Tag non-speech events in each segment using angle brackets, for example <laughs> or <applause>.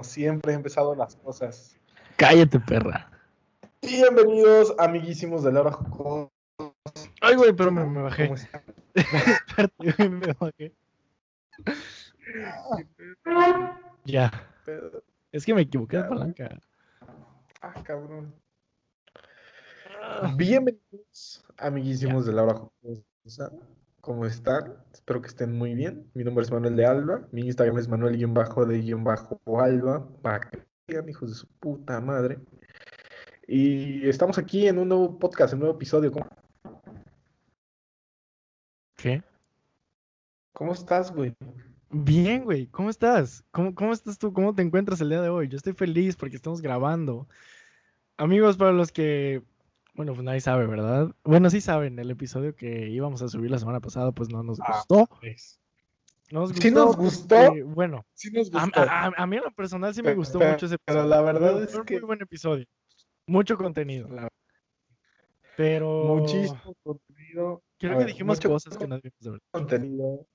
Siempre he empezado las cosas. Cállate, perra. Bienvenidos, amiguísimos de Laura. Ay, güey, pero me, me bajé. <laughs> Me bajé. Ya. Es que me equivoqué de palanca. Ah, cabrón. Bienvenidos, amiguísimos de Laura Jocosa. ¿Cómo están? Espero que estén muy bien. Mi nombre es Manuel de Alba. Mi Instagram es Manuel-de-Alba. Para que vean, hijos de su puta madre. Y estamos aquí en un nuevo podcast, un nuevo episodio. ¿Cómo, ¿Qué? cómo estás, güey? Bien, güey. ¿Cómo estás? ¿Cómo, ¿Cómo estás tú? ¿Cómo te encuentras el día de hoy? Yo estoy feliz porque estamos grabando. Amigos, para los que, bueno, pues nadie sabe, ¿verdad? Bueno, sí saben, el episodio que íbamos a subir la semana pasada, pues no nos Ah, gustó. Nos ¿Sí nos gustó? porque, bueno, Sí nos a, gustó. a- a mí en lo personal sí me Pero- gustó pero- mucho ese Pero episodio. la verdad Fue- es fue un que muy buen episodio. Mucho contenido. la- Pero muchísimo contenido. creo a que ver, dijimos cosas que no debimos de ver. contenido.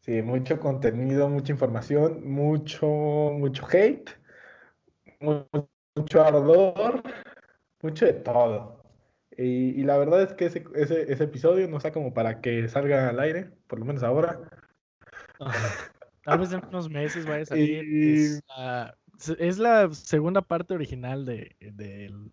Sí, mucho contenido, mucha información, mucho, mucho hate, mu- mucho ardor, mucho de todo. Y, y la verdad es que ese, ese, ese episodio no está como para que salga al aire, por lo menos ahora. Ajá. Tal vez en unos meses vaya a <laughs> salir. Es la, se- es la segunda parte original de, del,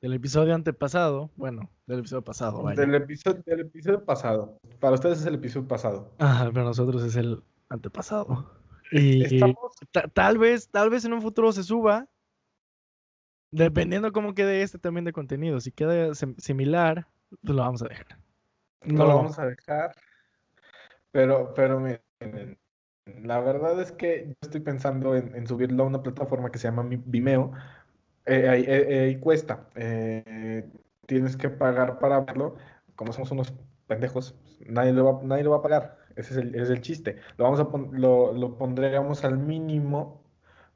del episodio antepasado. Bueno, del episodio pasado, vaya. Del episodio, del episodio pasado. Para ustedes es el episodio pasado. Ajá, pero nosotros es el antepasado. Y Estamos, ta- tal vez, tal vez en un futuro se suba. Dependiendo cómo quede este también de contenido. Si queda sim- similar, pues lo vamos a dejar. no lo vamos a dejar. Pero, pero miren, la verdad es que yo estoy pensando en, en subirlo a una plataforma que se llama Vimeo. Eh, ahí eh, eh, y cuesta. Eh, tienes que pagar para verlo. Como somos unos pendejos, nadie lo va, nadie lo va a pagar. Ese es el, ese es el chiste. Lo vamos a pon- lo, lo pondríamos al mínimo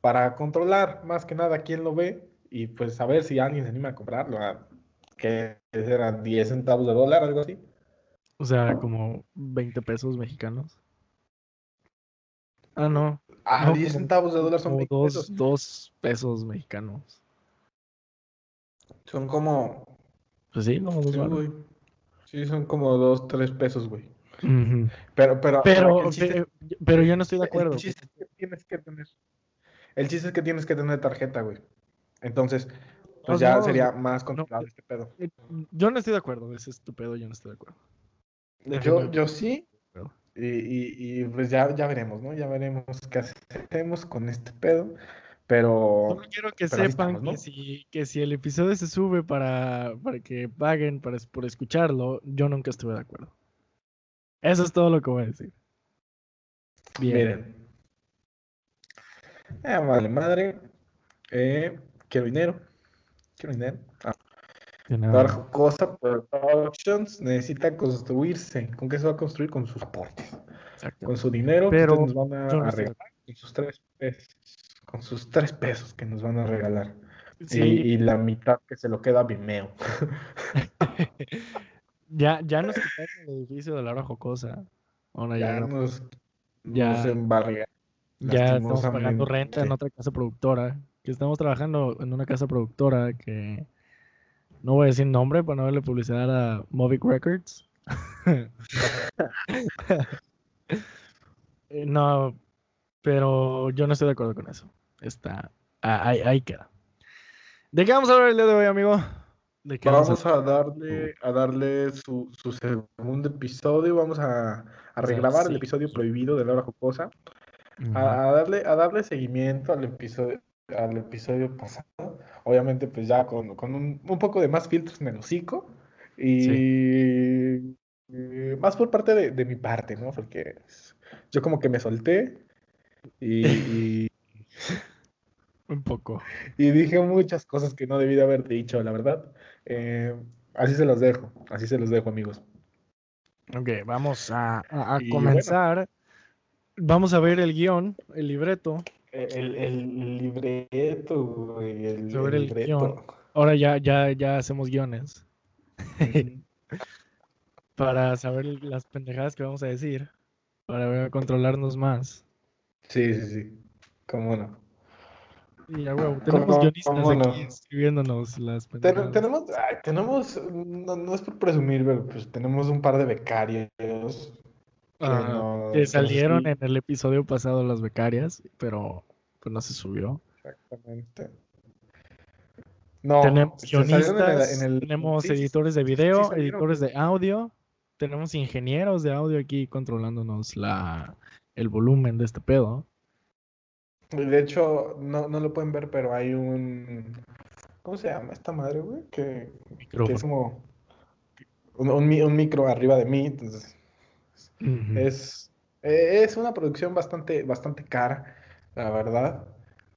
para controlar más que nada quién lo ve y pues a ver si alguien se anima a comprarlo. A, que eran 10 centavos de dólar, algo así. O sea, como 20 pesos mexicanos. Ah, no. Ah, No, 10 como- centavos de dólar son Como 20 dos, pesos. dos pesos mexicanos. Son como. Pues sí, como dos Sí, varos. güey. Sí, son como 2, 3 pesos, güey. Pero, pero, Pero, el chiste, pero yo no estoy de el acuerdo. chiste es que tienes que tener. El chiste es que tienes que tener tarjeta, güey. Entonces, pues ya sería más controlable este pedo. Eh, Yo no estoy de acuerdo, es estúpido, yo no estoy de acuerdo. Yo, yo sí. Y, y, y pues ya, ya veremos, ¿no? Ya veremos qué hacemos con este pedo. Pero. Solo quiero que sepan estamos, ¿no? que, si, que si el episodio se sube para, para que paguen para, por escucharlo, yo nunca estuve de acuerdo. Eso es todo lo que voy a decir. Bien. Miren. Eh, vale, madre. Eh, quiero dinero. Quiero dinero. Ah, Jocosa Productions necesita construirse. ¿Con qué se va a construir? Con sus aportes. Con su dinero que Pero ustedes nos van a, no regalar. Con sus tres pesos. Con sus tres pesos que nos van a regalar. Sí, Y, y la mitad que se lo queda a Vimeo. <laughs> ya, ya nos quitaron el edificio de la hora jocosa. Ahora ya, Ya no- nos, ya- nos embarga. ya estamos pagando renta en otra casa productora. Que estamos trabajando en una casa productora que no voy a decir nombre para no darle publicidad a Movic Records. <laughs> Eh, no, pero yo no estoy de acuerdo con eso. Está, ah, ahí, ahí queda. ¿De qué vamos a hablar el día de hoy, amigo? ¿De qué vamos a Vamos a darle, a darle su, su segundo episodio. Vamos a, a regrabar el sí. episodio prohibido de Laura Jocosa. A darle, a darle seguimiento al episodio, al episodio pasado. Obviamente, pues ya con, con un, un poco de más filtros en el hocico. Y, y más por parte de, de mi parte, ¿no? Porque yo como que me solté y, y- Un poco. y dije muchas cosas que no debí de haber dicho, la verdad. Eh, así se los dejo, así se los dejo, amigos. Ok, vamos a, a- comenzar. Vamos a ver el guion, el libreto. El, el libreto, güey, el, Sobre el el libreto. guion. Ahora ya, ya, ya hacemos guiones. <laughs> para saber las pendejadas que vamos a decir, para controlarnos más. Sí, sí, sí. ¿Cómo no? Y ya, huevo, tenemos guionistas aquí escribiéndonos las pendejadas. tenemos, tenemos, no, es por presumir, pero pues tenemos un par de becarios. Que, salieron en el episodio pasado las becarias, pero pues no se subió. Exactamente. No, tenemos guionistas, tenemos editores de video, editores de audio, tenemos ingenieros de audio aquí controlándonos la, el volumen de este pedo. De hecho, no, no lo pueden ver, pero hay un. ¿Cómo se llama esta madre, güey? Que, que es como. Un, un, micro arriba de mí. Entonces. Es. Es una producción bastante, bastante cara, la verdad.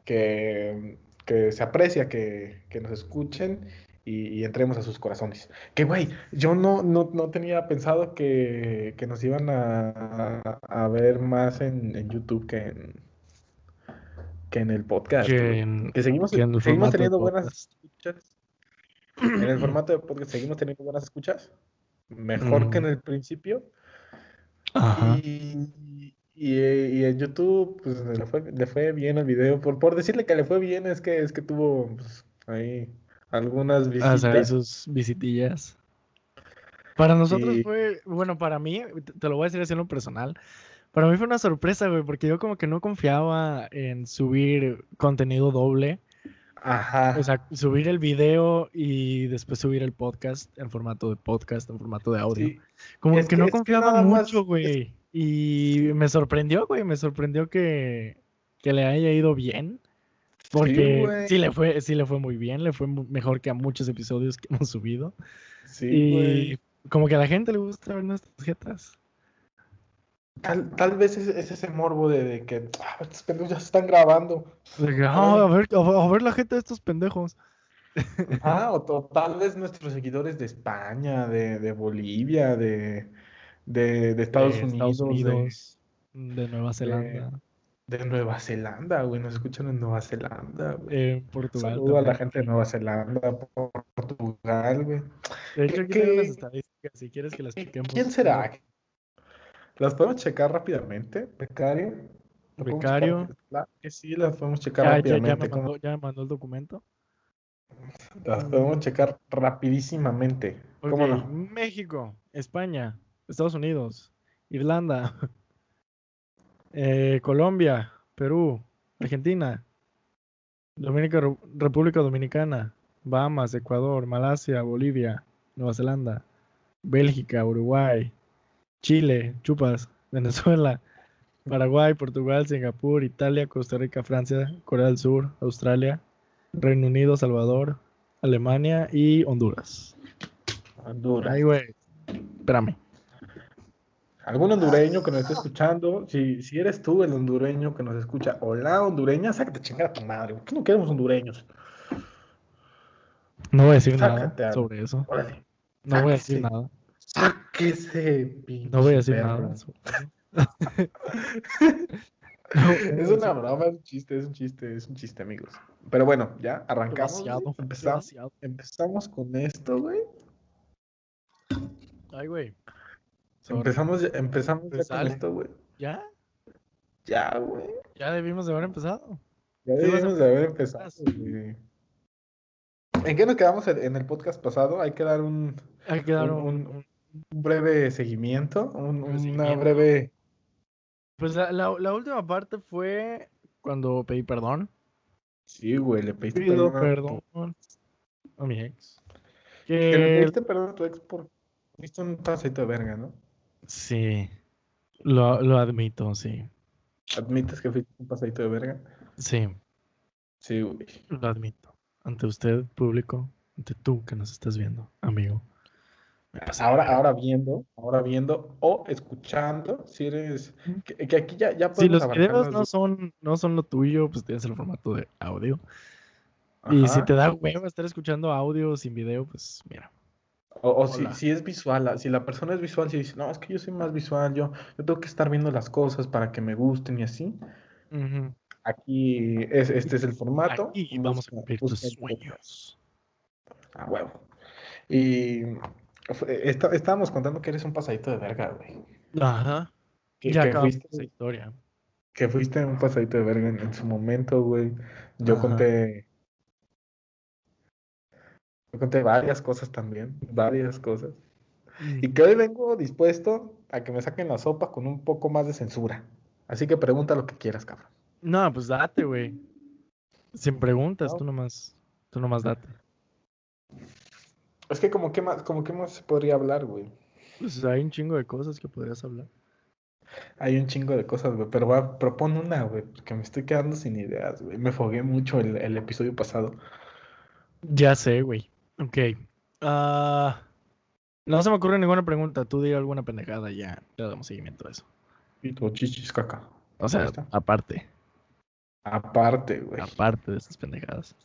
Que, que se aprecia que, que nos escuchen y, entremos a sus corazones. Que, güey, yo no, no, no, tenía pensado que, que nos iban a, a, ver más en, en YouTube que en, que en el podcast. Que, seguimos, seguimos teniendo buenas escuchas. En el formato de podcast seguimos teniendo buenas escuchas. Mejor que en mm. el principio. Y, y, en YouTube, pues le fue, le fue bien el video. Por, por decirle que le fue bien, es que es que tuvo pues, ahí algunas ah, visitas. sus visitillas. Para nosotros fue, bueno, para mí, te lo voy a decir así en lo personal, para mí fue una sorpresa, güey, porque yo como que no confiaba en subir contenido doble. Ajá. O sea, subir el video y después subir el podcast en formato de podcast, en formato de audio. Como que, no confiaba mucho, güey. Y me sorprendió, güey, me sorprendió que, que le haya ido bien. Porque sí, le fue, sí le fue muy bien, le fue mejor que a muchos episodios que hemos subido. Sí, y como que a la gente le gusta ver nuestras jetas. Tal, tal vez es, ese morbo de, que ah, estos pendejos ya se están grabando. Ah, a, ver, a, ver la gente de estos pendejos. <laughs> Ah, o, tal vez nuestros seguidores de España, de, de Bolivia, de, de, Estados, Unidos, de, Nueva Zelanda. De, Nueva Zelanda, güey, nos escuchan en Nueva Zelanda, güey. Eh, Portugal. Saludo a la gente de Nueva Zelanda, Portugal, güey. De hecho, aquí tengo las estadísticas, si quieres que las chequemos. ¿Quién será? ¿Las podemos checar rápidamente, becario? Becario. Claro que sí, las podemos checar rápidamente. Ya, me mandó, el documento. Las podemos checar rapidísimamente. ¿Cómo no? México, España, Estados Unidos, Irlanda, <laughs> eh, Colombia, Perú, Argentina, Dominica, República Dominicana, Bahamas, Ecuador, Malasia, Bolivia, Nueva Zelanda, Bélgica, Uruguay, Chile, chupas, <laughs> Venezuela, Paraguay, Portugal, Singapur, Italia, Costa Rica, Francia, Corea del Sur, Australia, Reino Unido, Salvador, Alemania y Honduras. Honduras. Ay, güey. Espérame. ¿Algún hondureño que nos esté escuchando? Si, si eres tú el hondureño que nos escucha, hola hondureña, sácate chingar a tu madre. ¿Por qué no queremos hondureños? No voy a decir nada sobre eso. No voy a decir nada. Sáquese, No voy a decir nada. <laughs> <laughs> es una broma, es un chiste, es un chiste, es un chiste, amigos. Pero bueno, ya arrancamos. Empezamos, empezamos con esto, güey. Ay, güey. Empezamos, empezamos ya con esto, güey. ¿Ya? Ya, güey. Ya debimos de haber empezado. Ya debimos de haber empezado, güey. ¿En qué nos quedamos en el podcast pasado? Hay que dar un, Hay que dar un un breve seguimiento, un, una breve... Pues la, la, última parte fue cuando pedí perdón. Sí, güey, le pediste Pido perdón, a mi ex. Que... le pediste perdón a tu ex por un paseito de verga, ¿no? Sí, lo, lo admito, sí. ¿Admites que fuiste un paseito de verga? Sí. Sí, güey. Lo admito. Ante usted, público, ante tú que nos estás viendo, amigo. Ahora, ahora viendo, ahora viendo o escuchando, si eres que, aquí ya, ya Si los videos no son, no son lo tuyo, pues tienes el formato de audio. Y si te da huevo estar escuchando audio sin video, pues mira. O, si, si, es visual, si la persona es visual, si dice, no, es que yo soy más visual, yo, yo tengo que estar viendo las cosas para que me gusten y así. Aquí es, este es el formato. Y vamos a cumplir tus sueños. A huevo. Y esta- estábamos contando que eres un pasadito de verga, güey. Ajá. Que, Ya que fuiste, esa historia. que fuiste un pasadito de verga en, en su momento, güey. Yo Ajá. conté. Yo conté varias cosas también, varias cosas. Y que hoy vengo dispuesto a que me saquen la sopa con un poco más de censura. Así que pregunta lo que quieras, cabrón. No, pues date, güey. Sin preguntas, No. tú nomás, tú nomás date. Es que como que más, como que más se podría hablar, güey. Pues hay un chingo de cosas que podrías hablar. Hay un chingo de cosas, güey, pero va, propon una, güey, porque me estoy quedando sin ideas, güey. Me fogué mucho el, el episodio pasado. Ya sé, güey. Ok. Ah, no se me ocurre ninguna pregunta. Tú di alguna pendejada y ya. Le damos seguimiento a eso. Y tu chichis caca. O sea, aparte. Aparte, güey. Aparte de esas pendejadas.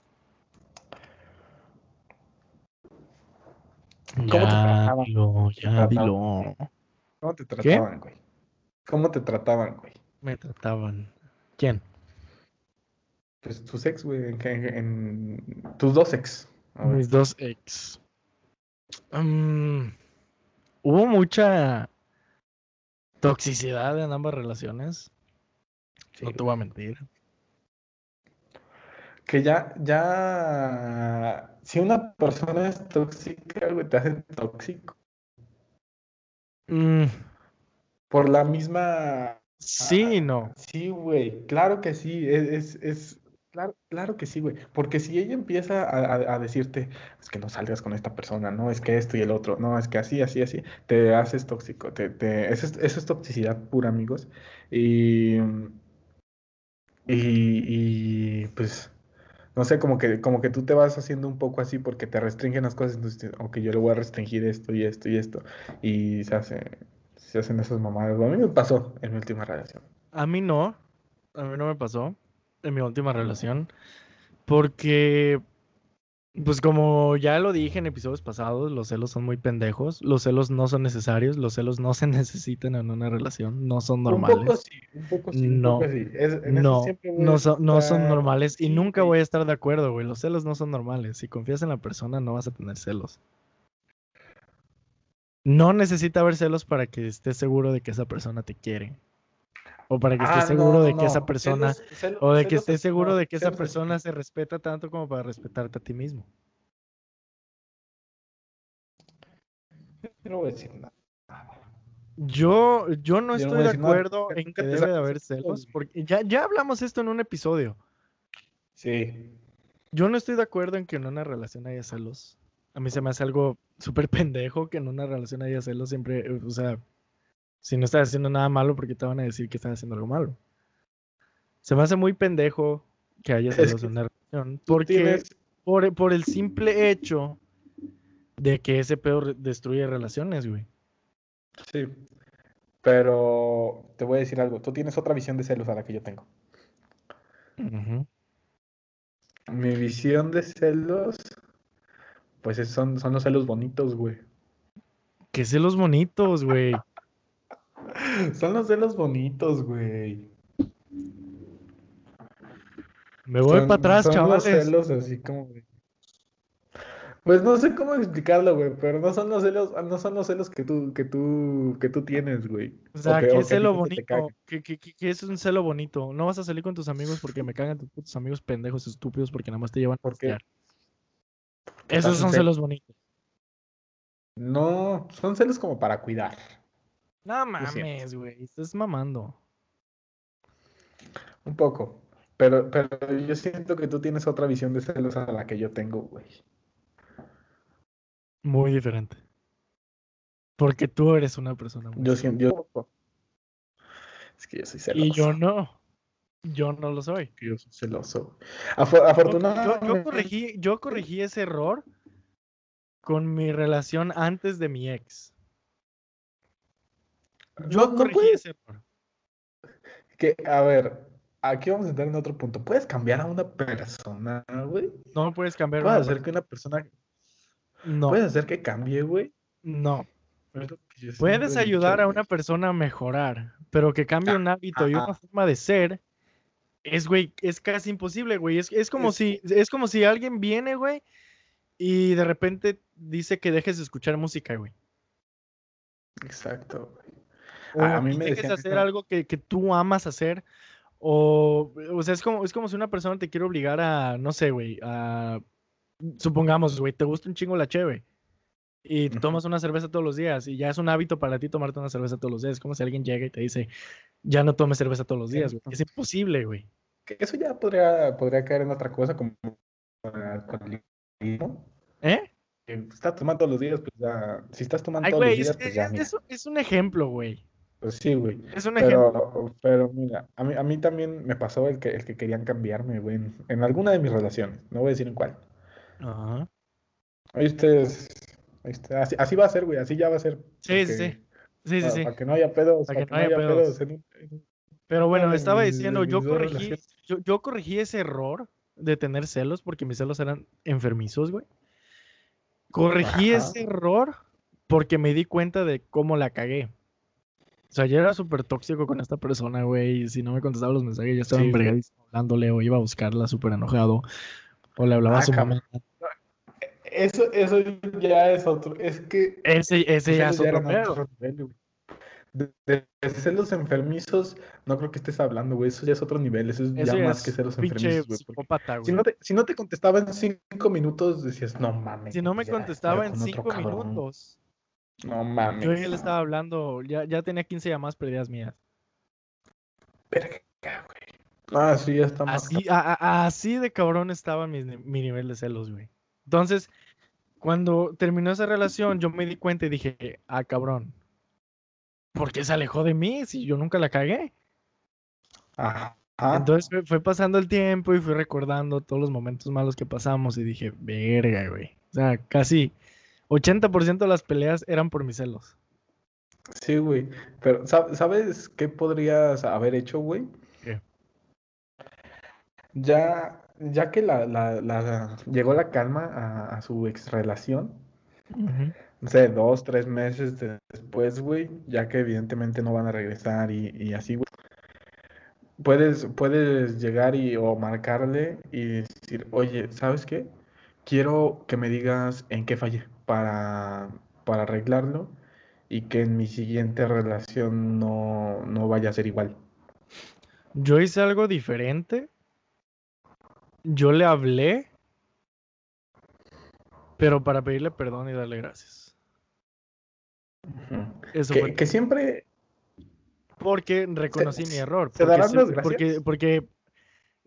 ¿Cómo te trataban? dilo, ya trataban? dilo. ¿Cómo te trataban, güey? ¿Cómo te trataban, güey? Me trataban. ¿Quién? Pues tus ex, güey, en, en- en- tus dos ex. Mis dos ex. Mm, hubo mucha toxicidad en ambas relaciones. Sí, No te voy a mentir. Que ya, ya, si una persona es tóxica, güey, te hace tóxico. Mm, Por la misma... sí y no. Sí, güey, claro que sí, es, es, es- claro, claro que sí, güey. Porque si ella empieza a, a- a decirte, es que no salgas con esta persona, no, es que esto y el otro, no, es que así, así, así, te haces tóxico, te, te, eso es, eso es toxicidad pura, amigos. Y, y, y, pues, no sé, como que, como que tú te vas haciendo un poco así porque te restringen las cosas, entonces, ok, yo le voy a restringir esto y esto y esto, y se hace, se hacen esas mamadas. A mí me pasó en mi última relación. A mí no. A mí no me pasó en mi última relación. Porque, pues como ya lo dije en episodios pasados, los celos son muy pendejos. Los celos no son necesarios. Los celos no se <laughs> necesitan en una relación. No son Un poco normales. sí, un poco sí, un No, poco sí. Es- en eso No, no son, no son normales y sí, nunca voy a estar de acuerdo, güey. Los celos no son normales. Si confías en la persona, no vas a tener celos. No necesita haber celos para que estés seguro de que esa persona te quiere. O para que estés Ah, seguro no, de que no, esa persona, o de que estés seguro no, de que esa persona se respeta tanto como para respetarte a ti mismo. Yo no voy a decir nada. Yo, yo no Yo estoy de nada, acuerdo en que debe de haber celos. porque ya, ya hablamos esto en un episodio. Sí. Yo no estoy de acuerdo en que en una relación haya celos. A mí se me hace algo súper pendejo que en una relación haya celos siempre, eh, o sea, si no estás haciendo nada malo, porque te van a decir que estás haciendo algo malo? Se me hace muy pendejo que haya Es celos que en una relación, porque tienes- por, por el simple hecho de que ese pedo destruye relaciones, güey. Sí. Pero te voy a decir algo. Tú tienes otra visión de celos a la que yo tengo. Mi visión de celos, pues es- son, son los celos bonitos, güey. Que celos bonitos, güey. <laughs> Son los celos bonitos, güey. Me voy Son- para atrás, son los chavales. celos así como de- Pues no sé cómo explicarlo, güey, pero no son los celos, no son los celos que tú, que tú, que tú tienes, güey. O sea, que- ¿qué que a es ti celo te bonito? ¿Qué, qué, qué- qué es un celo bonito? No vas a salir con tus amigos porque me cagan tus putos amigos pendejos estúpidos porque nada más te llevan a ¿Por qué? pasear. Esos son celo. celos bonitos. No, son celos como para cuidar. No mames, güey. Estás mamando. Un poco. Pero, pero yo siento que tú tienes otra visión de celos a la que yo tengo, güey. Muy diferente. Porque tú eres una persona muy Yo siento, yo... Es que yo soy celoso. Y yo no. Yo no lo soy. Yo soy celoso. Yo- afortunadamente. yo corregí, yo corregí ese error con mi relación antes de mi ex. Yo No, corregí puedes- ese error. Que, a ver, aquí vamos a entrar en otro punto. ¿Puedes cambiar a una persona, güey? No puedes cambiar ¿Puedes una hacer persona. que una persona... No, ¿Puedes hacer que cambie, güey? no. Puedes ayudar dicho, a una persona a mejorar, pero que cambie un hábito y una forma de ser, es, güey, es casi imposible, güey. Es, es como Es- si, es como si alguien viene, güey, y de repente dice que dejes de escuchar música, güey. Exacto. O A- mí me dejes decían hacer algo que, que tú amas hacer. O, o sea, es como, es como si una persona te quiere obligar a, no sé, güey, a, supongamos, güey, te gusta un chingo la cheve y te tomas una cerveza todos los días y ya es un hábito para ti tomarte una cerveza todos los días. Es como si alguien llega y te dice, ya no tomes cerveza todos los días, güey. Es imposible, güey. Eso ya podría, podría caer en otra cosa como. ¿Eh? Estás tomando todos los días, pues ya. Si estás tomando Ay, todos los güey, es, días, pues ya, es- es un ejemplo, güey. Pues sí, güey. Es un ejemplo. Pero, pero mira, a mí, a mí también me pasó el que, el que querían cambiarme, güey, en, en alguna de mis relaciones. No voy a decir en cuál. Ajá. Ahí ustedes. ahí está, Así, así va a ser, güey. Así ya va a ser. Sí, sí, porque- sí. Sí, sí, Para, sí. para que no haya pedos. Para Para que que no haya pedos. pedos. en un- en un- Pero bueno, estaba diciendo, yo corregí, yo, yo corregí ese error de tener celos porque mis celos eran enfermizos, güey. Corregí Ajá. ese error porque me di cuenta de cómo la cagué. O sea, yo era súper tóxico con esta persona, güey. y Si no me contestaba los mensajes, ya estaba Sí, embriagadísimo hablándole o iba a buscarla súper enojado. O le hablaba a Ah, su cabrón. mamá. Eso, eso ya es otro. Es que. Ese, ese ya es otro a pedo. otro nivel, güey. De, de- celos enfermizos, no creo que estés hablando, güey. Eso ya es otro nivel. Eso es Eso ya ya más es que celos enfermizos, güey. Si no, te, si no te contestaba en cinco minutos, decías, no mames. Si no me ya, contestaba en con cinco cabrón". minutos, No mames. yo ya le estaba hablando, ya, ya tenía 15 llamadas perdidas mías. Verga, güey. Ah, sí, ya está más. Así, a- a- así de cabrón estaba mi, mi nivel de celos, güey. Entonces, cuando terminó esa relación, yo me di cuenta y dije, ah, cabrón, ¿por qué se alejó de mí si yo nunca la cagué? Ajá. Entonces fue pasando el tiempo y fui recordando todos los momentos malos que pasamos y dije, verga, güey. O sea, casi 80% de las peleas eran por mis celos. Sí, güey. Pero, ¿sab- ¿sabes qué podrías haber hecho, güey? ¿Qué? Ya, ya que la, la, la- llegó la calma a, a su ex relación, Ujú. no sé, dos, tres meses de- después, güey, ya que evidentemente no van a regresar y, y así, güey. Puedes, puedes llegar y o marcarle y decir, oye, ¿sabes qué? Quiero que me digas en qué fallé para, para arreglarlo y que en mi siguiente relación no, no vaya a ser igual. Yo hice algo diferente. Yo le hablé, pero para pedirle perdón y darle gracias. Eso Que, fue que siempre, porque reconocí mi error. se Porque, las porque, porque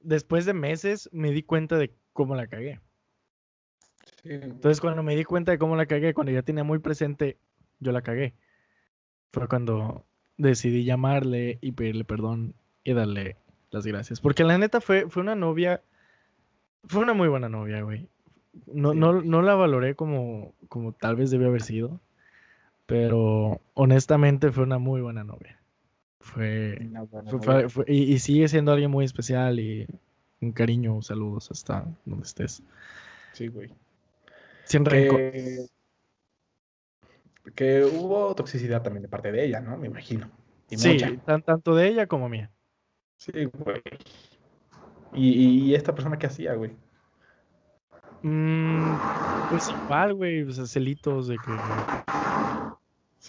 después de meses me di cuenta de cómo la cagué. Entonces cuando me di cuenta de cómo la cagué, cuando ya tenía muy presente, yo la cagué. Fue cuando decidí llamarle y pedirle perdón y darle las gracias. Porque la neta fue, fue una novia, fue una muy buena novia, güey. No, no, no la valoré como, como tal vez debió haber sido, pero honestamente fue una muy buena novia. Fue, una buena fue- novia. fue- fue- y, y sigue siendo alguien muy especial y un cariño, saludos hasta donde estés. Sí, güey. Sin rencor. Que, que hubo toxicidad también de parte de ella, ¿no? Me imagino. Y Sí, mucha. tan- tanto de ella como mía. Sí, güey. Y, y esta persona qué hacía, güey. Mm, pues igual, güey, o sea, celitos de que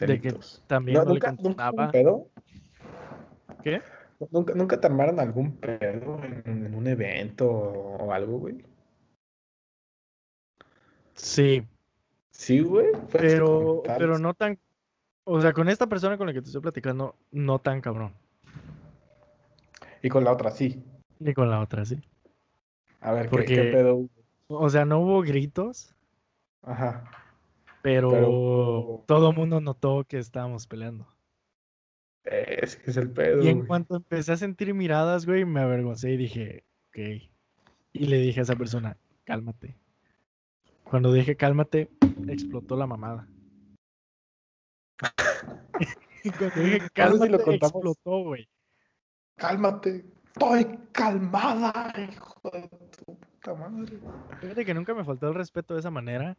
De que también No, no, le nunca, un pedo. ¿Qué? ¿Nunca, nunca te armaron algún pedo en, en un evento o algo, güey? Sí, Sí, güey. ¿Puedes pero, pero no tan, o sea, con esta persona con la que te estoy platicando, no tan cabrón. Y con la otra, sí. Ni con la otra, sí. A ver, ¿qué, Porque- qué pedo hubo? O sea, no hubo gritos, Ajá. pero, Pero- todo el mundo notó que estábamos peleando. Ese es el pedo, Y en güey. cuanto empecé a sentir miradas, güey, me avergoncé y dije, ok. Y le dije a esa persona, cálmate. Cuando dije cálmate, explotó la mamada. <laughs> Cuando dije si lo cálmate, contamos. explotó, güey. Cálmate. Estoy calmada, hijo de tu puta madre. Fíjate que nunca me faltó el respeto de esa manera,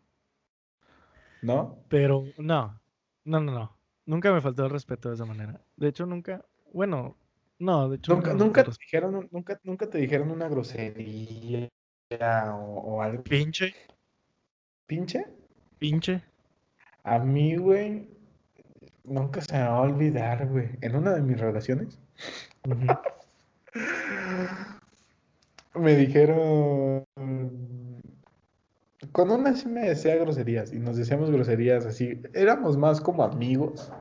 ¿No? pero no, no, no, no. Nunca me faltó el respeto de esa manera. De hecho, nunca, bueno, no, de hecho Nunca, nunca te dijeron, un- nunca, nunca te dijeron una grosería o, o algo Pinche. Pinche. Pinche. A mí, güey, nunca se me va a olvidar, güey. En una de mis relaciones, <laughs> me dijeron. Con una sí me decía groserías y nos decíamos groserías así. Éramos más como amigos.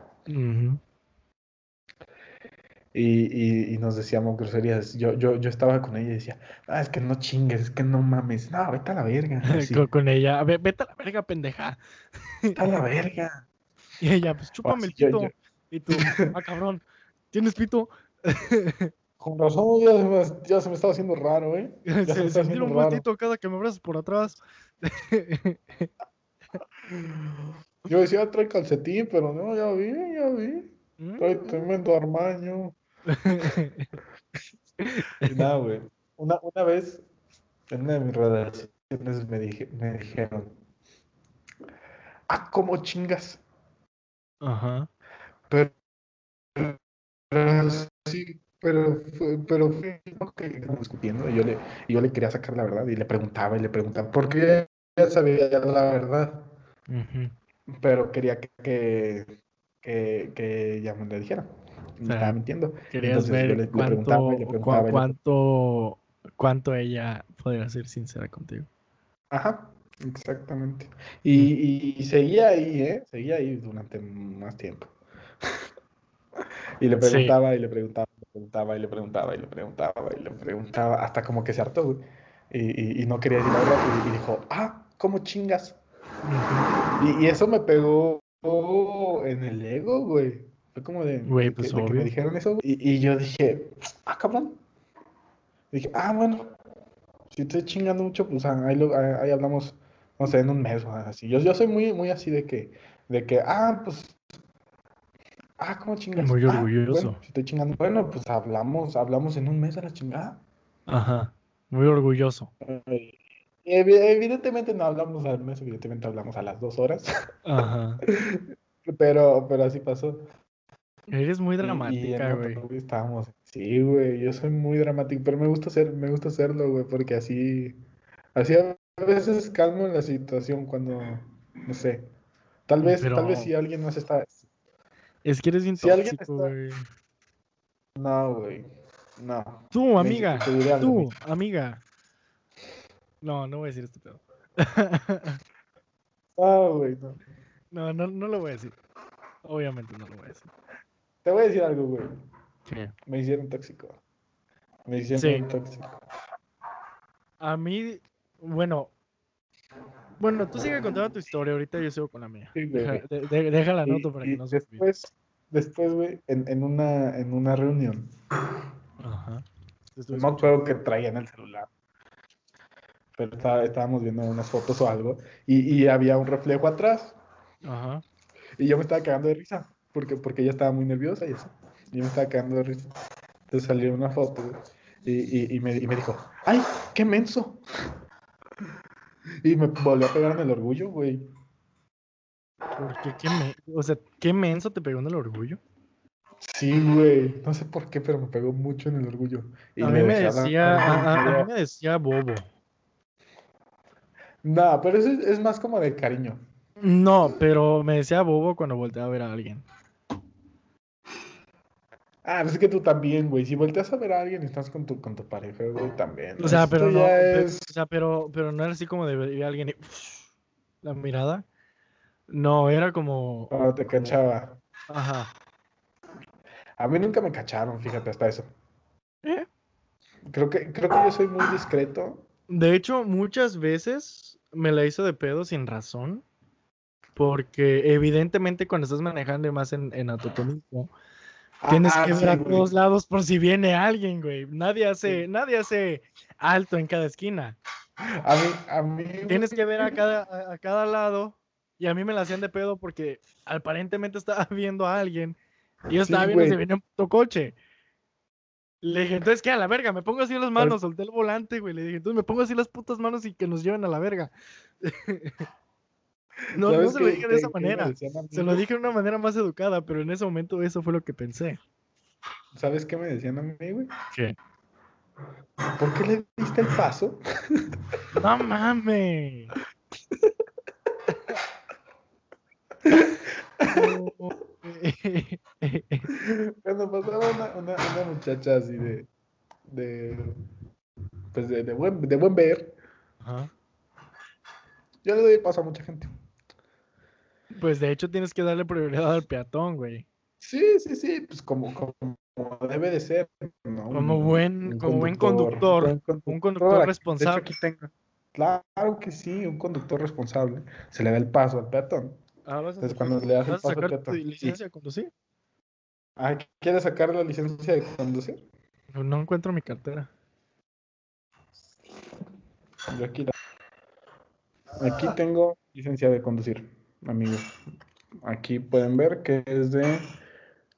Y, y- y nos decíamos groserías. Yo, yo, yo estaba con ella y decía, ah, es que no chingues, es que no mames. No, vete a la verga. <laughs> Con, con ella. "Ve- Vete a la verga, pendeja. <laughs> vete a la verga. <laughs> Y ella, pues chúpame el yo- pito. yo- Y tú, ah, cabrón, ¿tienes pito? Con razón, ya se, me, ya se me estaba haciendo raro, ¿eh? Ya se Se, se haciendo un raro. puestito cada que me abrazas por atrás. Yo decía, trae calcetín, pero no, ya vi, ya vi. Trae Mm. tremendo armaño. <laughs> Nada, güey. Una, una vez, en una de mis relaciones, me, dije, me dijeron, ah, ¿cómo chingas? Ajá. Pero, pero sí, pero pero fue que estábamos discutiendo y yo le, y yo le quería sacar la verdad y le preguntaba y le preguntaba, porque ya sabía ya la verdad, Ujú. pero quería que, que, que, que ella me lo dijera. Me estaba mintiendo. Querías Entonces ver le cuánto, le preguntaba cuánto, cuánto ella podría ser sincera contigo. Ajá, exactamente. Y, y- y seguía ahí, ¿eh? Seguía ahí durante más tiempo. <laughs> Y le Sí. preguntaba y le preguntaba, y le preguntaba y le preguntaba y le preguntaba y le preguntaba hasta como que se hartó, güey. Y, y- no quería decir la verdad y, dijo, ah, ¿cómo chingas? Y eso me pegó en el ego, güey. Fue como de, Güey, de que, pues, de que me dijeron eso. Y, y yo dije, ah, cabrón. dije, ah, bueno, si estoy chingando mucho, pues ah, ahí, lo- ahí- ahí hablamos, no sé, en un mes o así. Yo, yo soy muy, muy así de que, de que, ah, pues, ah, ¿cómo chingas? Muy Ah, orgulloso. bueno, si estoy chingando, bueno, pues hablamos, hablamos en un mes a la chingada. Ajá. Muy orgulloso. Eh, evi- Evidentemente no hablamos al mes, evidentemente hablamos a las dos horas, Ajá. <laughs> pero, pero así pasó. Eres muy dramática, güey. güey, estábamos. Sí, güey, yo soy muy dramático, pero me gusta hacer, me gusta hacerlo, güey, porque así, así a veces calmo la situación cuando, no sé, tal vez, tal vez si alguien más está, Es que eres bien Si está- güey. no, güey, no. Tú, amiga. Tú, güey. amiga. No, no voy a decir este pedo. <laughs> No, güey, no. No, no, no lo voy a decir. Obviamente no lo voy a decir. Te voy a decir algo, güey, ¿Qué? me hicieron tóxico, me hicieron Sí. tóxico. A mí, bueno. Bueno, tú sigue contando tu historia, ahorita yo sigo con la mía. Sí, güey. Deja, de- de- deja la Y- nota para y que no se olvide. después, después, güey, en, en una, en una reunión, Ajá. Estoy No acuerdo que traía en el celular. Pero estábamos viendo unas fotos o algo. Y, y había un reflejo atrás. Ajá. Y yo me estaba cagando de risa. Porque, porque ella estaba muy nerviosa y eso. Y yo me estaba cagando de risa. Entonces salió una foto. Y, y, y me, y me dijo, ¡ay, qué menso! Y me volvió a pegar en el orgullo, güey. ¿Por qué? ¿Qué me- O sea, ¿qué menso te pegó en el orgullo? Sí, güey. No sé por qué, pero me pegó mucho en el orgullo. Y a mí me decía, a, a- mí me decía bobo. No, pero eso es, es más como de cariño. No, pero me decía bobo cuando volteaba a ver a alguien. Ah, pues es que tú también, güey. Si volteas a ver a alguien y estás con tu, con tu pareja, güey, también. O sea, Esto pero no, es- o sea, pero, pero no era así como de ver a alguien y la mirada. No, era como, cuando te cachaba. ajá. A mí nunca me cacharon, fíjate, hasta eso. ¿Eh? Creo que, creo que yo soy muy discreto. De hecho, muchas veces me la hizo de pedo sin razón. Porque evidentemente cuando estás manejando y más en, en tienes Ah, que sí, ver a güey. todos lados por si viene alguien, güey. Nadie hace, nadie hace alto en cada esquina. A mí, a mí. Tienes que ver a cada, a, cada lado. Y a mí me la hacían de pedo porque aparentemente estaba <laughs> viendo a alguien. Y yo estaba Sí, viendo si venía un puto coche. Le dije, entonces, ¿qué? A la verga, me pongo así las manos, solté el volante, güey. Le dije, entonces me pongo así las putas manos y que nos lleven a la verga. <laughs> no, no ¿Sabes se lo dije de esa manera. Se lo dije de una manera más educada, pero en ese momento eso fue lo que pensé. ¿Sabes qué me decían a mí, güey? ¿Qué? ¿Por qué le diste el paso? No mames. Cuando pasaba una, una, una muchacha así de, de pues de, de buen, de buen ver, Ajá. yo le doy paso a mucha gente. Pues de hecho tienes que darle prioridad al peatón, güey. Sí, sí, sí, pues como, como debe de ser, ¿no? Como buen- un como buen conductor, buen Un conductor hecho, responsable. aquí tengo. Claro que sí, un conductor responsable. Se le da el paso al peatón. Ah, ¿vas a Entonces, cuando le das el ¿vas a paso al sacar peatón, licencia de conducir? Ah, ¿quieres sacar la licencia de conducir? Pues No encuentro mi cartera. Yo aquí la- Aquí tengo licencia de conducir, amigos. Aquí pueden ver que es de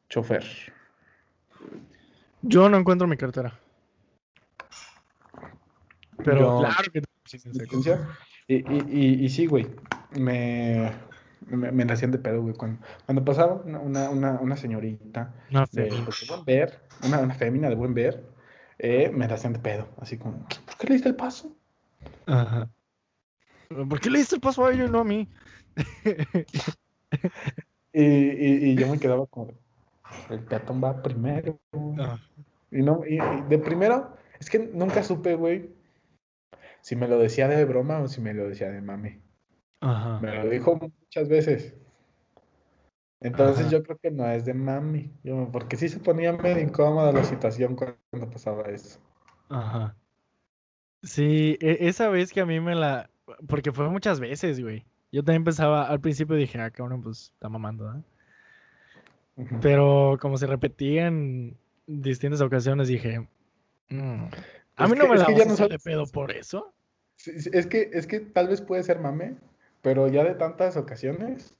chofer. Yo no encuentro mi cartera. Pero Yo- claro que. Y, y, y, y sí, güey. Me, me, me hacían de pedo, güey. Cuando, cuando pasaba una, una, una, una señorita No de, buen ver, una, una fémina de buen ver, eh, me la hacían de pedo. Así como, ¿por qué le diste el paso? Ajá. ¿Por qué le diste el paso a ella y no a mí? <laughs> Y, y, y yo me quedaba como, el peatón va primero. Ah, Y, no, y, de primero, es que nunca supe, güey, si me lo decía de broma o si me lo decía de mame. Ajá. Me lo dijo muchas veces. Entonces Ajá. yo creo que no es de mami, yo- porque sí se ponía medio incómoda la situación cuando pasaba eso. Ajá. Sí, e- esa vez que a mí me la... Porque fue muchas veces, güey. Yo también pensaba, al principio dije, ah, cabrón, pues está mamando, ¿eh? Ujú. Pero como se repetía en distintas ocasiones, dije, "Mm, a Es mí no que- me es la que vas ya a no hacer de sabes- pedo por eso. Es que, es que tal vez puede ser mame, pero ya de tantas ocasiones,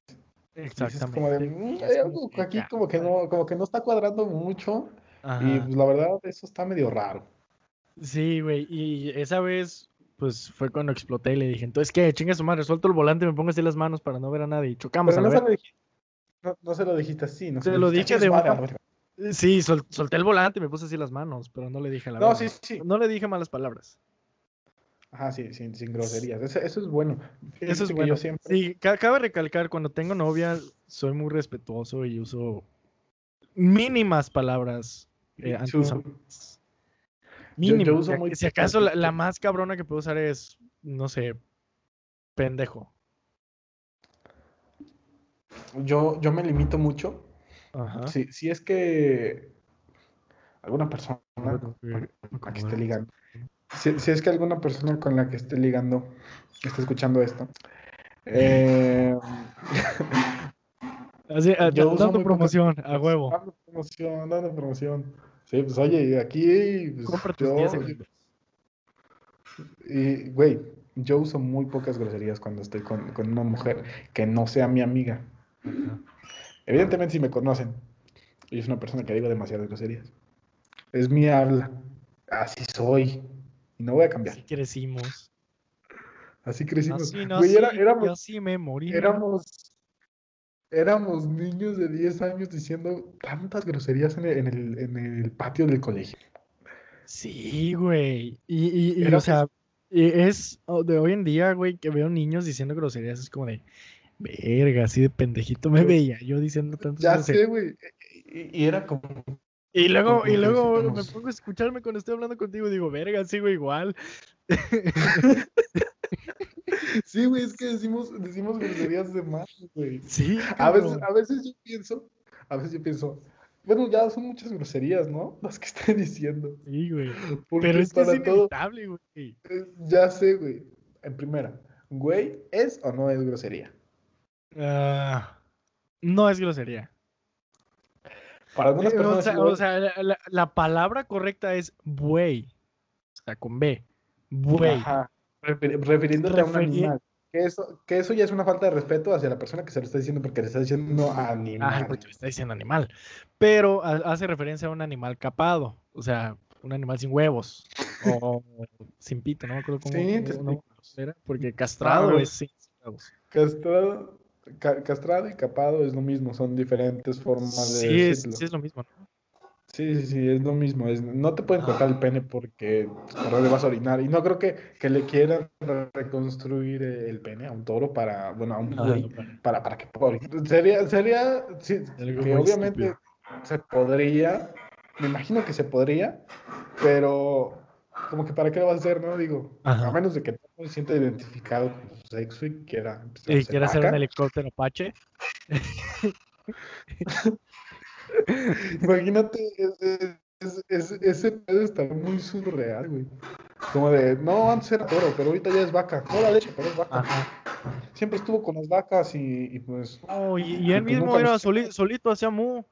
dices como de, "Mm, hay algo que aquí como que no, como que no está cuadrando mucho, y Ajá. pues, la verdad eso está medio raro. Sí, güey, y esa vez, pues fue cuando exploté y le dije, entonces, ¿qué? Chinga su madre, suelto el volante y me pongo así las manos para no ver a nadie y chocamos Pero a no la se, vez. lo dijiste, no, no se lo dijiste así, no Se le lo dijiste, dije de "Chinga su una- madre, a ver". Sí, sol- solté el volante y me puse así las manos, pero no le dije la No, sí, sí. No le dije malas palabras. Ajá, sí, sin, sin groserías. Eso, eso es bueno. Eso es bueno. Yo siempre, Sí, ca- cabe recalcar, cuando tengo novia, soy muy respetuoso y uso mínimas palabras eh, ante Yo uso Si ac- muy si acaso la, más cabrona que puedo usar es, no sé, pendejo. yo, yo me limito mucho. Ajá. Si, si es que alguna persona con la que esté ligando, si, si es que alguna persona con la que esté ligando está escuchando esto, <laughs> eh, Así, ah, yo da- uso dando promoción, a huevo. Dando promoción, dando promoción. Sí, pues oye, aquí pues, Compra tus yo- 10 segundos. Y, güey, yo uso muy pocas groserías cuando estoy con, con una mujer que no sea mi amiga. Evidentemente, si me conocen, y es una persona que digo demasiadas groserías. Es mi habla. Así soy. Y no voy a cambiar. Así crecimos. Así crecimos. Así Güey, nací era- me morí. éramos, éramos niños de 10 años diciendo tantas groserías en el, en el, en el patio del colegio. Sí, güey. Y, y, y, Era o sea, y es de hoy en día, güey, que veo niños diciendo groserías, es como de, verga, así de pendejito me Yo- veía yo diciendo tantas Ya groserías. sé, güey. Y, y era como. Y luego, y luego me pongo a escucharme cuando estoy hablando contigo y digo, verga, sigo igual. <laughs> Sí, güey, es que decimos, decimos groserías de más, güey. Sí, A veces, a veces yo pienso, a veces yo pienso, bueno, ya son muchas groserías, ¿no? <laughs> Las que estoy diciendo. Sí, güey. Porque Pero es que es para todo, inevitable, güey. eh, ya sé, güey. En primera, güey, ¿es o no es grosería? Ah, no es grosería. Para algunas Eh, O personas, sea, o sea, la, la- la palabra correcta es buey. O sea, con B. Buey. Ajá, refiri- refiriéndote a un animal. Que eso, que eso ya es una falta de respeto hacia la persona que se lo está diciendo porque le está diciendo animal. Ay, porque le está diciendo animal. Pero ha- hace referencia a un animal capado. O sea, un animal sin huevos. O <laughs> sin pito, no me acuerdo cómo, Sí, era. Porque castrado ver. es sin huevos. Castrado, ca- castrado y capado es lo mismo, son diferentes formas de Sí es, sí es lo mismo, ¿no? Sí, sí, sí, es lo mismo. Es, no te pueden cortar el pene porque le vas a orinar. Y no creo que, que le quieran reconstruir el pene a un toro para, bueno, a un no, para- para, que pueda orinar. Sería, sería, sí, que obviamente estúpido. se podría, me imagino que se podría, pero como que para qué lo vas a hacer, ¿no? Digo, Ajá. a menos de que no se sienta identificado con su sexo y quiera a Y quiere hacer un helicóptero Apache. <laughs> Imagínate, ese, ese, ese- ese pedo está muy surreal, güey. Como de, no, antes era toro, pero ahorita ya es vaca. No la leche, pero es vaca. Ajá. Siempre estuvo con las vacas y, y pues. No, y, y él pues mismo era soli- solito hacía mu.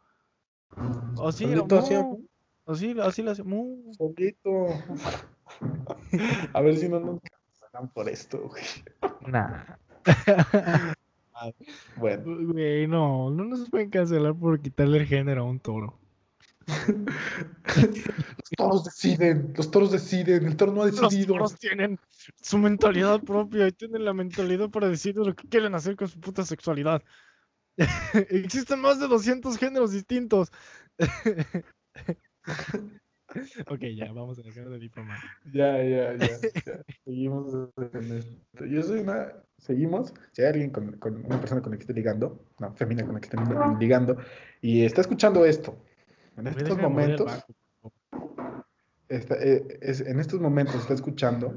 Así, Solito hacía mu. Así, así le hacía mu. Solito. <laughs> A ver si no nos cancelan por esto, güey. Nah. <laughs> Bueno, Güey, no, no nos pueden cancelar por quitarle el género a un toro. los toros deciden, los toros deciden, el toro no ha Los decidido. toros tienen su mentalidad propia y tienen la mentalidad para decidir lo que quieren hacer con su puta sexualidad. <laughs> Existen más de 200 géneros distintos. <laughs> <laughs> ok, ya, vamos a dejar de difamar. Ya, ya, ya, ya. Seguimos en esto. Yo soy una. Seguimos. Si hay alguien con, con una persona con la que esté ligando, no, femina con la que esté ligando, y está escuchando esto, en estos momentos, está- eh, es- en estos momentos está escuchando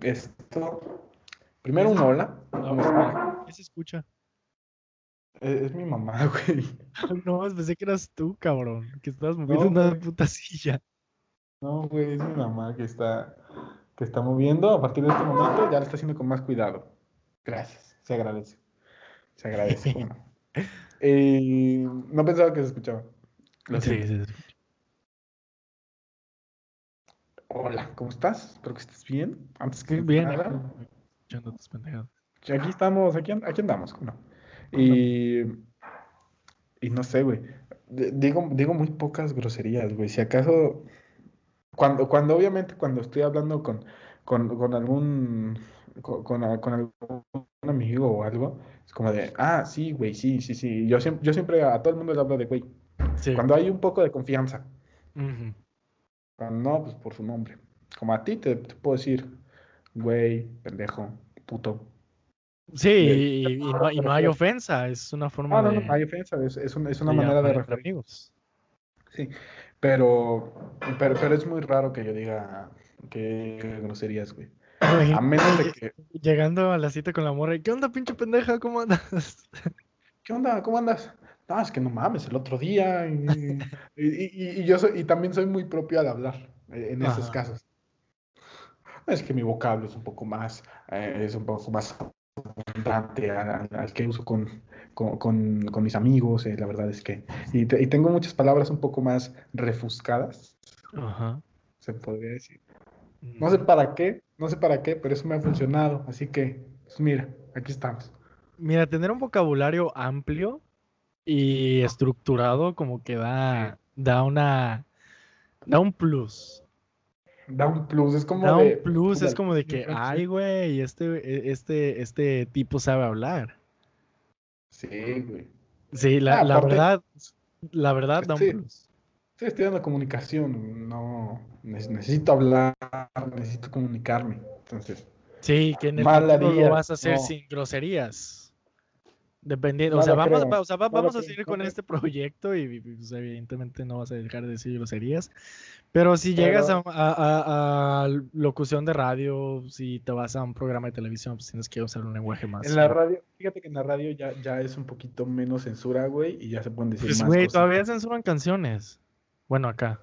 esto. Primero un hola. ¿Qué se escucha? Eh, Es mi mamá, <laughs> güey. No, pensé que eras tú, cabrón. Que estabas moviendo No, una güey. puta silla. No, güey, es mi mamá que está, que está moviendo. A partir de este momento ya lo está haciendo con más cuidado. Gracias, se agradece. Se agradece. <laughs> bueno. Eh, no pensaba que se escuchaba. Lo Sí, sí, sí. Hola, ¿cómo estás? Espero que estés bien. Antes que Bien, nada, aquí, escuchando tus pendejadas. aquí estamos, aquí, aquí andamos. ¿no? Y, y no sé, güey. Digo, digo muy pocas groserías, güey. Si acaso, cuando, cuando obviamente cuando estoy hablando con, con, con algún, con, con, algún amigo o algo, es como de, ah, sí, güey, sí, sí, sí. Yo siempre, yo siempre a todo el mundo le hablo de güey. Sí. Cuando hay un poco de confianza. Cuando no, pues por su nombre. Como a ti te, te puedo decir, güey, pendejo, puto. Sí, y, y no, y no hay ofensa, es una forma No, no, de, no, hay ofensa, es, es, un- es una de manera de referir. amigos. Sí, pero, pero, pero es muy raro que yo diga que groserías, güey. A menos de <laughs> que, Llegando a la cita con la morra, ¿qué onda, pinche pendeja? ¿Cómo andas? <laughs> ¿qué onda? ¿Cómo andas? No, es que no mames, el otro día. Y, y, yo soy, y también soy muy propio al hablar eh, en esos casos. Es que mi vocablo es un poco más, eh, es un poco más al, al que uso con, con, con- con mis amigos, eh, la verdad es que. Y, te- y tengo muchas palabras un poco más refuscadas, Ajá. se podría decir. No sé para qué, no sé para qué, pero eso me ha funcionado. Así que, pues mira, aquí estamos. Mira, tener un vocabulario amplio y estructurado como que da, da una, da un plus. Da un plus, es como Da de. un plus, es como de que, ay, güey, este, este, este tipo sabe hablar. Sí, güey. Sí, la, Ah, la aparte- verdad, la verdad da un Sí. plus. Estoy estudiando comunicación, no ne- necesito hablar, necesito comunicarme. Entonces, Sí, que en el lo vas a hacer no. sin groserías. Dependiendo, o sea, vamos, o sea, va- no lo vamos a seguir con este proyecto y, y, pues, evidentemente no vas a dejar de decir groserías. Pero si llegas a, a- locución de radio, si te vas a un programa de televisión, pues tienes que usar un lenguaje más. en la radio, fíjate que en la radio ya, ya es un poquito menos censura, güey, y ya se pueden decir Pues, más güey, cosas. todavía censuran canciones. Bueno, acá.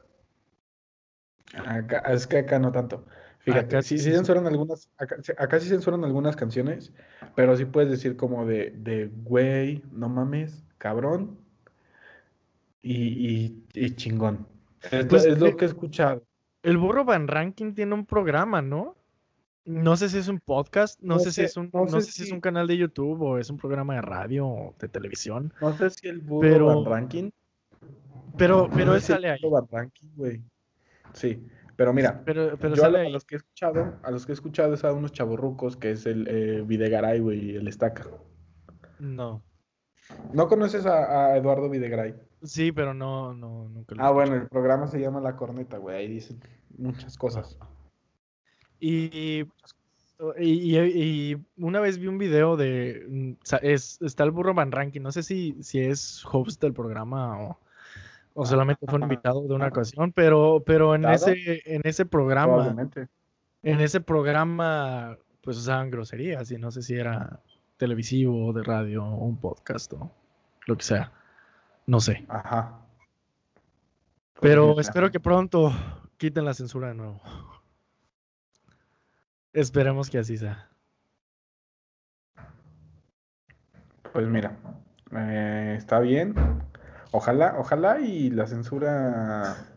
Acá, es que acá no tanto. Fíjate, Acá sí, censuran. algunas, acá, acá sí censuran algunas canciones, pero sí puedes decir como de, de güey, no mames, cabrón y, y, y chingón. Es, lo- Pues, es lo eh, que he escuchado. El burro Van Ranking tiene un programa, ¿no? No sé si es un podcast, no, No sé si es un, no no sé sé si es un canal de YouTube o es un programa de radio o de televisión. No sé si el burro pero- Van Ranking. Pero, pero él sale ahí. Van Ranking, güey. Sí, pero mira, Pero, pero yo a, los que he escuchado, a los que he escuchado es a unos chavorrucos que es el eh, Videgaray, güey, y el Estaca. No. ¿No conoces a, a Eduardo Videgaray? Sí, pero no, no, nunca lo Ah, bueno, el programa se llama La Corneta, güey. Ahí dicen muchas cosas. Y, y, y- una vez vi un video de. mm, Es, está el burro Van Ranking. No sé si, si es host del programa o, o solamente fue un invitado de una ocasión, pero, pero en ese, en ese programa, en ese programa, pues usaban groserías y no sé si era televisivo, de radio, o un podcast o lo que sea. No sé. Ajá. Pero Pues, espero que pronto quiten la censura de nuevo. Esperemos que así sea. Pues mira, eh, está bien. Ojalá, ojalá y la censura